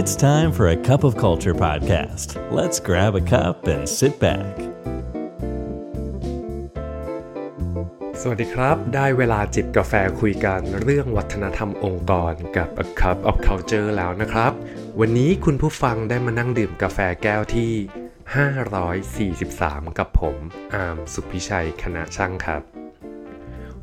It's time for a cup of culture podcast. Let's grab a cup and sit back. สวัสดีครับ ได้เวลาจิบกาแฟคุยกันเรื่องวัฒนธรรมองค์กรกับ A Cup of Culture แล้วนะครับ วันนี้คุณผู้ฟังได้มานั่งดื่มกาแฟแก้วที่ 543 กับผม อาร์มสุพิชัย คณะช่างครับ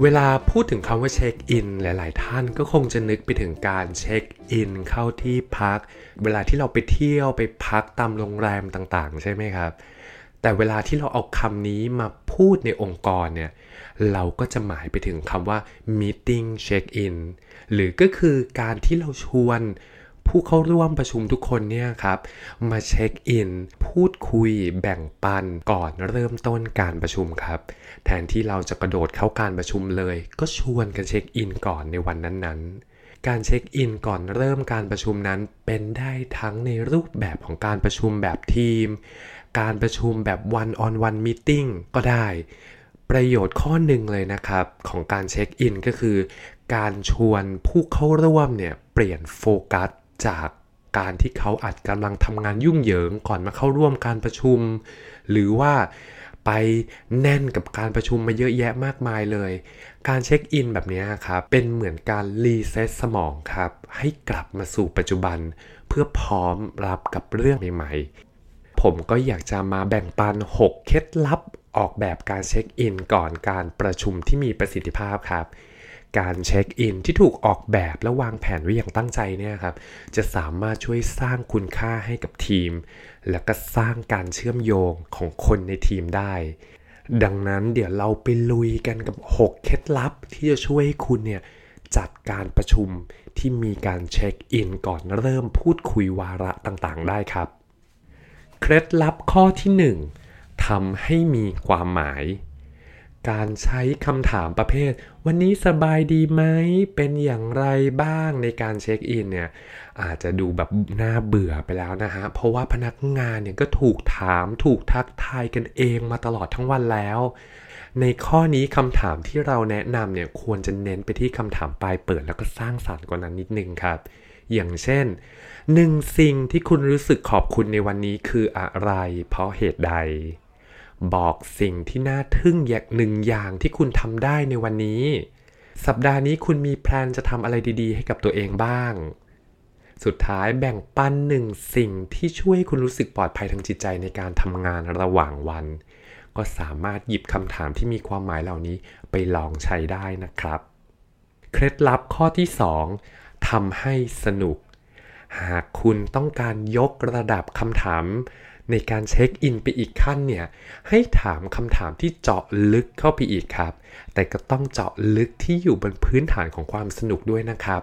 เวลาพูดถึงคำว่าเช็คอินหลาย ๆ ท่านก็คงจะนึกไปถึงการเช็คอินเข้าที่พัก เวลาที่เราไปเที่ยวไปพักตามโรงแรมต่าง ๆ ใช่ไหมครับ แต่เวลาที่เราเอาคำนี้มาพูดในองค์กรเนี่ย เราก็จะหมายไปถึงคำว่า meeting check in หรือก็คือการที่เราชวน ผู้เข้าร่วมประชุมทุกคนเนี่ยครับ มาเช็คอิน พูดคุย แบ่งปันก่อนเริ่มต้นการประชุมครับ แทนที่เราจะกระโดดเข้าการประชุมเลย ก็ชวนกันเช็คอินก่อนในวันนั้นๆ การเช็คอินก่อนเริ่มการประชุมนั้นเป็นได้ทั้งในรูปแบบของการประชุมแบบทีม การประชุมแบบ one on one meeting ก็ได้ ประโยชน์ข้อหนึ่งเลยนะครับ ของการเช็คอินก็คือ การชวนผู้เข้าร่วมเนี่ยเปลี่ยนโฟกัส จากการที่เขาอาจกำลังทำงานยุ่งเหยิงก่อนมาเข้าร่วมการประชุม หรือว่าไปแน่นกับการประชุมมาเยอะแยะมากมายเลย การเช็คอินแบบนี้ครับ เป็นเหมือนการรีเซ็ตสมองครับ ให้กลับมาสู่ปัจจุบัน เพื่อพร้อมรับกับเรื่องใหม่ๆ ผมก็อยากจะมาแบ่งปัน 6 เคล็ดลับออกแบบการเช็คอินก่อนการประชุมที่มีประสิทธิภาพครับ การเช็คอินที่ถูกออกแบบและวางแผนไว้อย่างตั้งใจเนี่ยครับจะสามารถช่วยสร้างคุณค่าให้กับทีม และก็สร้างการเชื่อมโยงของคนในทีมได้ ดังนั้นเดี๋ยวเราไปลุยกันกับ 6 เคล็ดลับที่จะช่วยให้คุณเนี่ยจัดการประชุมที่มีการเช็คอินก่อนเริ่มพูดคุยวาระต่างๆ ได้ครับ เคล็ดลับข้อที่ 1ทำให้มีความหมาย การใช้คำถามประเภท วันนี้สบายดีไหมเป็นอย่างไรบ้างในการเช็คอินเนี่ยอาจจะดูแบบน่าเบื่อไปแล้วนะฮะ เพราะว่าพนักงานเนี่ยก็ถูกถามถูกทักทายกันเองมาตลอดทั้งวันแล้ว ในข้อนี้คำถามที่เราแนะนำเนี่ยควรจะเน้นไปที่คำถามปลายเปิดแล้วก็สร้างสารรค์กว่านั้นนิดนึงครับ อย่างเช่นหนึ่งสิ่งที่คุณรู้สึกขอบคุณในวันนี้คืออะไร เพราะเหตุใด บอกสิ่งที่น่าทึ่งอย่างหนึ่งอย่างที่คุณทำได้ในวันนี้ สัปดาห์นี้คุณมีแพลนจะทำอะไรดีๆ ให้กับตัวเองบ้าง สุดท้ายแบ่งปันหนึ่งสิ่งที่ช่วยให้คุณรู้สึกปลอดภัยทางจิตใจในการทำงานระหว่างวัน ก็สามารถหยิบคำถามที่มีความหมายเหล่านี้ไปลองใช้ได้นะครับ เคล็ดลับข้อที่ 2ทำให้สนุก หากคุณต้องการยกระดับคำถาม ในการเช็คอินไปอีกขั้นเนี่ยให้ถามคำถามที่เจาะลึกเข้าไปอีกครับ แต่ก็ต้องเจาะลึกที่อยู่บนพื้นฐานของความสนุกด้วยนะครับ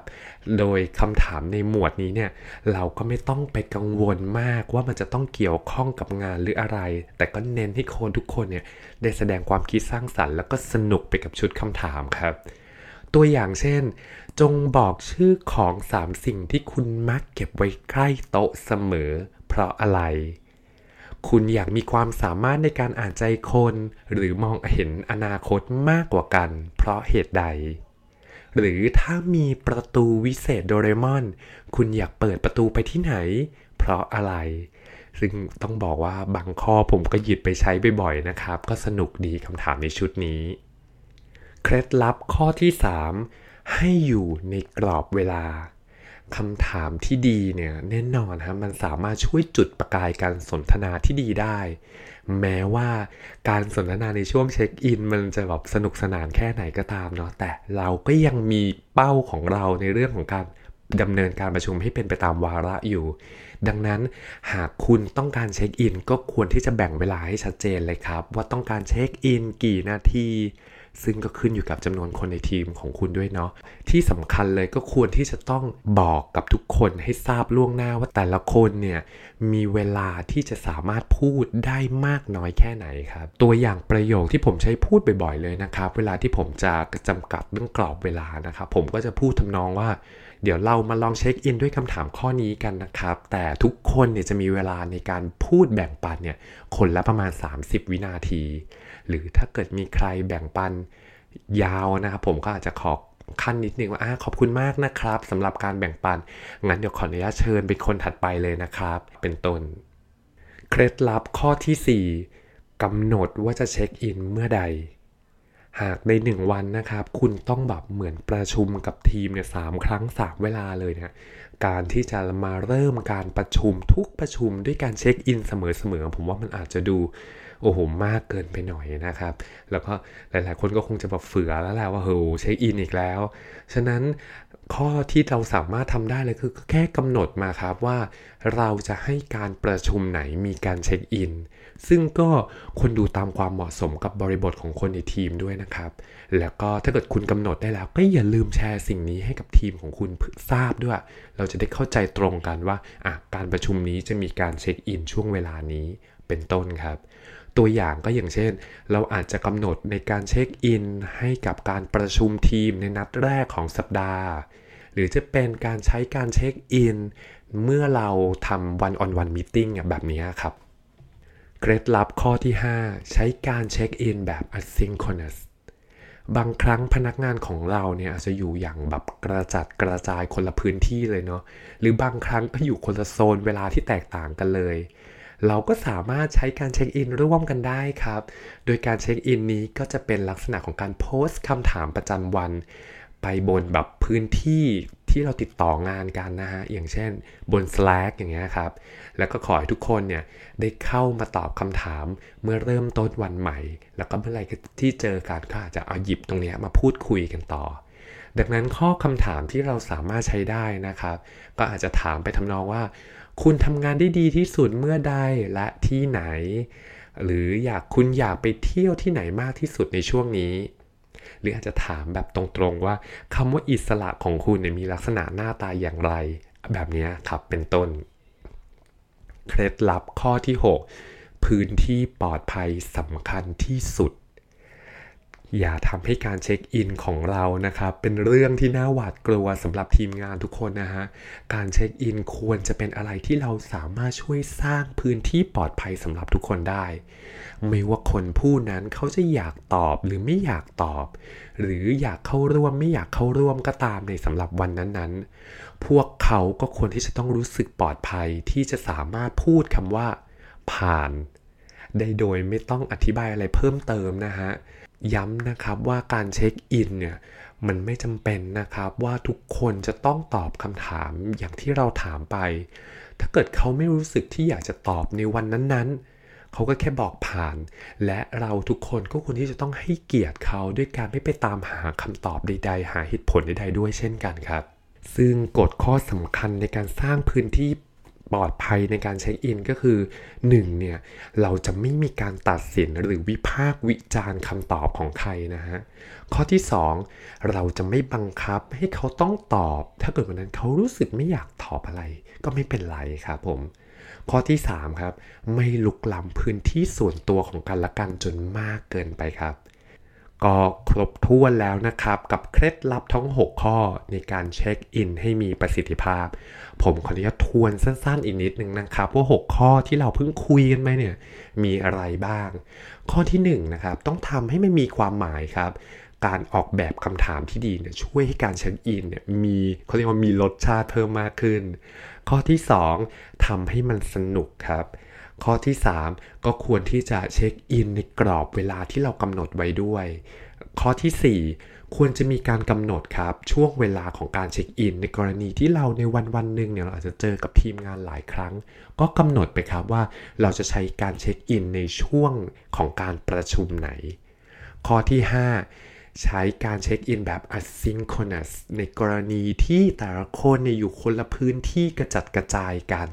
โดยคำถามในหมวดนี้เนี่ยเราก็ไม่ต้องไปกังวลมากว่ามันจะต้องเกี่ยวข้องกับงานหรืออะไร แต่ก็เน้นให้คนทุกคนเนี่ยได้แสดงความคิดสร้างสรรค์แล้วก็สนุกไปกับชุดคำถามครับตัวอย่างเช่น จงบอกชื่อของ 3 สิ่งที่คุณมักเก็บไว้ใกล้โต๊ะเสมอ เพราะอะไร คุณอยากมีความสามารถในการอ่านใจคน หรือมองเห็นอนาคตมากกว่ากัน เพราะเหตุใด หรือถ้ามีประตูวิเศษโดเรมอน คุณอยากเปิดประตูไปที่ไหน เพราะอะไร ซึ่งต้องบอกว่าบางข้อผมก็หยิบไปใช้บ่อยๆนะครับ ก็สนุกดีคำถามในชุดนี้ เคล็ดลับข้อที่ 3 ให้อยู่ในกรอบเวลา คำถามที่ดีเนี่ยแน่นอนครับมันสามารถช่วยจุดประกายการสนทนาที่ดีได้ แม้ว่าการสนทนาในช่วงเช็คอิน มันจะแบบสนุกสนานแค่ไหนก็ตามเนาะแต่เราก็ยังมีเป้าของเราในเรื่องของการดำเนินการประชุมให้เป็นไปตามวาระอยู่ ดังนั้นหากคุณต้องการเช็คอิน ก็ควรที่จะแบ่งเวลาให้ชัดเจนเลยครับ ว่าต้องการเช็คอิน กี่นาที ซึ่งก็ขึ้นอยู่กับจำนวนคนในทีมของคุณด้วยเนาะที่สำคัญเลยก็ควรที่จะต้องบอกกับทุกคนให้ทราบล่วงหน้าว่าแต่ละคนเนี่ยมีเวลาที่จะสามารถพูดได้มากน้อยแค่ไหนครับ ตัวอย่างประโยคที่ผมใช้พูดบ่อยๆเลยนะครับ เวลาที่ผมจะจำกัดเรื่องกรอบเวลานะครับผมก็จะพูดทำนองว่า เดี๋ยวเรามาลองเช็คอินด้วยคำถามข้อนี้กันนะครับ แต่ทุกคนเนี่ยจะมีเวลาในการพูดแบ่งปันเนี่ยคนละประมาณ 30 วินาที หรือถ้าเกิดมีใครแบ่งปันยาวนะครับผมก็อาจจะขอขั้นนิดนึงว่าอขอบคุณมากนะครับสำหรับการแบ่งปัน งั้นเดี๋ยวขออนุญาตเชิญเป็นคนถัดไปเลยนะครับ เป็นต้น เคล็ดลับข้อที่ 4กำหนดว่าจะเช็คอินเมื่อใด หากในหนึ่งวันนะครับ คุณต้องแบบเหมือนประชุมกับทีมเนี่ยสามครั้งสามเวลาเลยเนี่ยการที่จะมาเริ่มการประชุมทุกประชุมด้วยการเช็คอินเสมอๆผมว่ามันอาจจะดูโอ้โหมากเกินไปหน่อยนะครับ แล้วก็หลายๆ คนก็คงจะแบบเฟือแล้วแหละว่าเฮ้ยเช็คอินอีกแล้ว ฉะนั้น ข้อที่เราสามารถทำได้เลยคือแค่กำหนดมาครับว่า เราจะให้การประชุมไหนมีการเช็คอิน ซึ่งก็คนดูตามความเหมาะสมกับบริบทของคนในทีมด้วยนะครับ แล้วก็ถ้าเกิดคุณกำหนดได้แล้ว ก็อย่าลืมแชร์สิ่งนี้ให้กับทีมของคุณทราบด้วย เราจะได้เข้าใจตรงกันว่าการประชุมนี้จะมีการเช็คอินช่วงเวลานี้ เป็นต้นครับ ตัวอย่างก็อย่างเช่น เราอาจจะกำหนดในการเช็คอินให้กับการประชุมทีมในนัดแรกของสัปดาห์ หรือจะเป็นการใช้การเช็คอินเมื่อเราทำวันออนวันมิ팅แบบนี้ครับเคล็ดลับข้อที่ 5 ใช้การเช็คอินแบบ asynchronous บางครั้งพนักงานของเราเนี่ยอาจจะอยู่อย่างแบบกระจัดกระจายคนละพื้นที่เลยเนาะหรือบางครั้งก็อยู่คนละโซนเวลาที่แตกต่างกันเลย เราก็สามารถใช้การเช็คอินร่วมกันได้ครับ โดยการเช็คอินนี้ก็จะเป็นลักษณะของการโพสต์คำถามประจำวัน ไปบนแบบพื้นที่ที่เราติดต่องานกันนะฮะ อย่างเช่นบน Slack อย่างเงี้ยครับ แล้วก็ขอให้ทุกคนเนี่ยได้เข้ามาตอบคำถามเมื่อเริ่มต้นวันใหม่ แล้วก็เมื่อไรที่เจอการก็อาจจะเอาหยิบตรงนี้มาพูดคุยกันต่อ ดังนั้นข้อคำถามที่เราสามารถใช้ได้นะครับ ก็อาจจะถามไปทำนองว่า คุณทำงานได้ดีที่สุดเมื่อใดและที่ไหน หรืออยากคุณอยากไปเที่ยวที่ไหนมากที่สุดในช่วงนี้ หรืออาจจะถามแบบตรงๆว่าคำว่าอิสระของคุณมีลักษณะหน้าตาอย่างไร แบบนี้ครับเป็นต้น เคล็ดลับข้อที่ 6 พื้นที่ปลอดภัยสำคัญที่สุด อย่าทำให้การเช็คอินของเรานะครับ เป็นเรื่องที่น่าหวาดกลัวสำหรับทีมงานทุกคนนะฮะ การเช็คอินควรจะเป็นอะไรที่เราสามารถช่วยสร้างพื้นที่ปลอดภัยสำหรับทุกคนได้ ไม่ว่าคนผู้นั้นเขาจะอยากตอบหรือไม่อยากตอบ หรืออยากเข้าร่วมไม่อยากเข้าร่วมก็ตามในสำหรับวันนั้นๆ พวกเขาก็ควรที่จะต้องรู้สึกปลอดภัยที่จะสามารถพูดคำว่า ผ่าน ได้โดยไม่ต้องอธิบายอะไรเพิ่มเติมนะฮะ ย้ำนะครับว่าการเช็คอินเนี่ยมันไม่จำเป็นนะครับว่าทุกคนจะต้องตอบคำถามอย่างที่เราถามไป ถ้าเกิดเขาไม่รู้สึกที่อยากจะตอบในวันนั้นๆ เขาก็แค่บอกผ่าน และเราทุกคนก็ควรที่จะต้องให้เกียรติเขาด้วยการไม่ไปตามหาคำตอบใด ๆ หาเหตุผลใด ๆ ด้วยเช่นกันครับ ซึ่งกฎข้อสำคัญในการสร้างพื้นที่ ปลอดภัยในการเช็คอินก็คือ 1. เนี่ยเราจะไม่มีการตัดสินหรือวิพากษ์วิจารณ์คำตอบของใครนะฮะข้อที่ 2 เราจะไม่บังคับให้เขาต้องตอบ ถ้าเกิดวันนั้นเขารู้สึกไม่อยากตอบอะไร ก็ไม่เป็นไรครับผม ข้อที่ 3 ครับ ไม่ลุกล้ำพื้นที่ส่วนตัวของกันและกันจนมากเกินไปครับ ก็ครบถ้วนแล้วนะครับ กับเคล็ดลับทั้ง 6 ข้อในการเช็คอินให้มีประสิทธิภาพ ผมขออนุญาตทวนสั้นๆอีกนิดนึงนะครับ ว่า 6 ข้อที่เราเพิ่งคุยกันไปเนี่ยมีอะไรบ้าง ข้อที่1นนะครับต้องทำให้มันมีความหมายครับ การออกแบบคำถามที่ดีเนี่ยช่วยให้การเช็คอินเนี่ยมีเขาเรียกว่ามีรสชาติเพิ่มมากขึ้น ข้อที่ 2ทำให้มันสนุกครับ ข้อที่ 3 ก็ควรที่จะเช็คอินในกรอบเวลาที่เรากำหนดไว้ด้วย ข้อที่ 4 ควรจะมีการกำหนดครับ ช่วงเวลาของการเช็คอิน ในกรณีที่เราในวันวันหนึ่งเนี่ยเราอาจจะเจอกับทีมงานหลายครั้ง ก็กำหนดไปครับว่าเราจะใช้การเช็คอินในช่วงของการประชุมไหน ข้อที่ 5 ใช้การเช็คอินแบบ asynchronous ในกรณีที่แต่ละคนเนี่ยอยู่คนละพื้นที่กระจัดกระจายกัน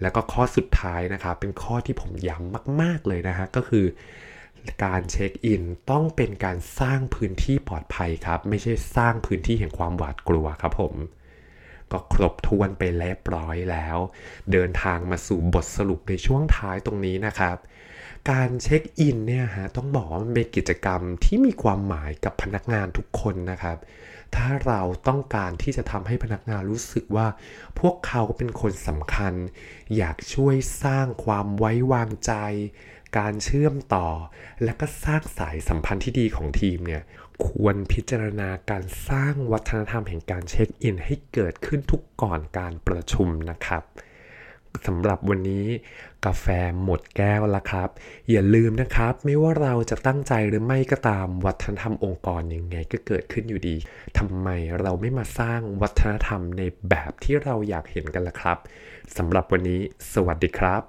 แล้วก็ข้อสุดท้ายนะครับเป็นข้อที่ผมย้ำมาก ๆเลยนะฮะก็คือการเช็คอินต้องเป็นการสร้างพื้นที่ปลอดภัยครับ ไม่ใช่สร้างพื้นที่แห่งความหวาดกลัวครับผมก็ครบถ้วนไปเรียบร้อยแล้ว เดินทางมาสู่บทสรุปในช่วงท้ายตรงนี้นะครับ การเช็คอินเนี่ยฮะต้องบอกว่ามันเป็นกิจกรรมที่มีความหมายกับพนักงานทุกคนนะครับ ถ้าเราต้องการที่จะทำให้พนักงานรู้สึกว่า พวกเขาเป็นคนสำคัญ อยากช่วยสร้างความไว้วางใจ การเชื่อมต่อ และก็สร้างสายสัมพันธ์ที่ดีของทีมเนี่ยควรพิจารณาการสร้างวัฒนธรรมแห่งการเช็คอินให้เกิดขึ้นทุกก่อนการประชุมนะครับ สำหรับวันนี้กาแฟหมดแก้วแล้วครับ อย่าลืมนะครับ ไม่ว่าเราจะตั้งใจหรือไม่ก็ตามวัฒนธรรมองค์กรยังไงก็เกิดขึ้นอยู่ดีทำไมเราไม่มาสร้างวัฒนธรรมในแบบที่เราอยากเห็นกันล่ะครับสำหรับวันนี้ สวัสดีครับ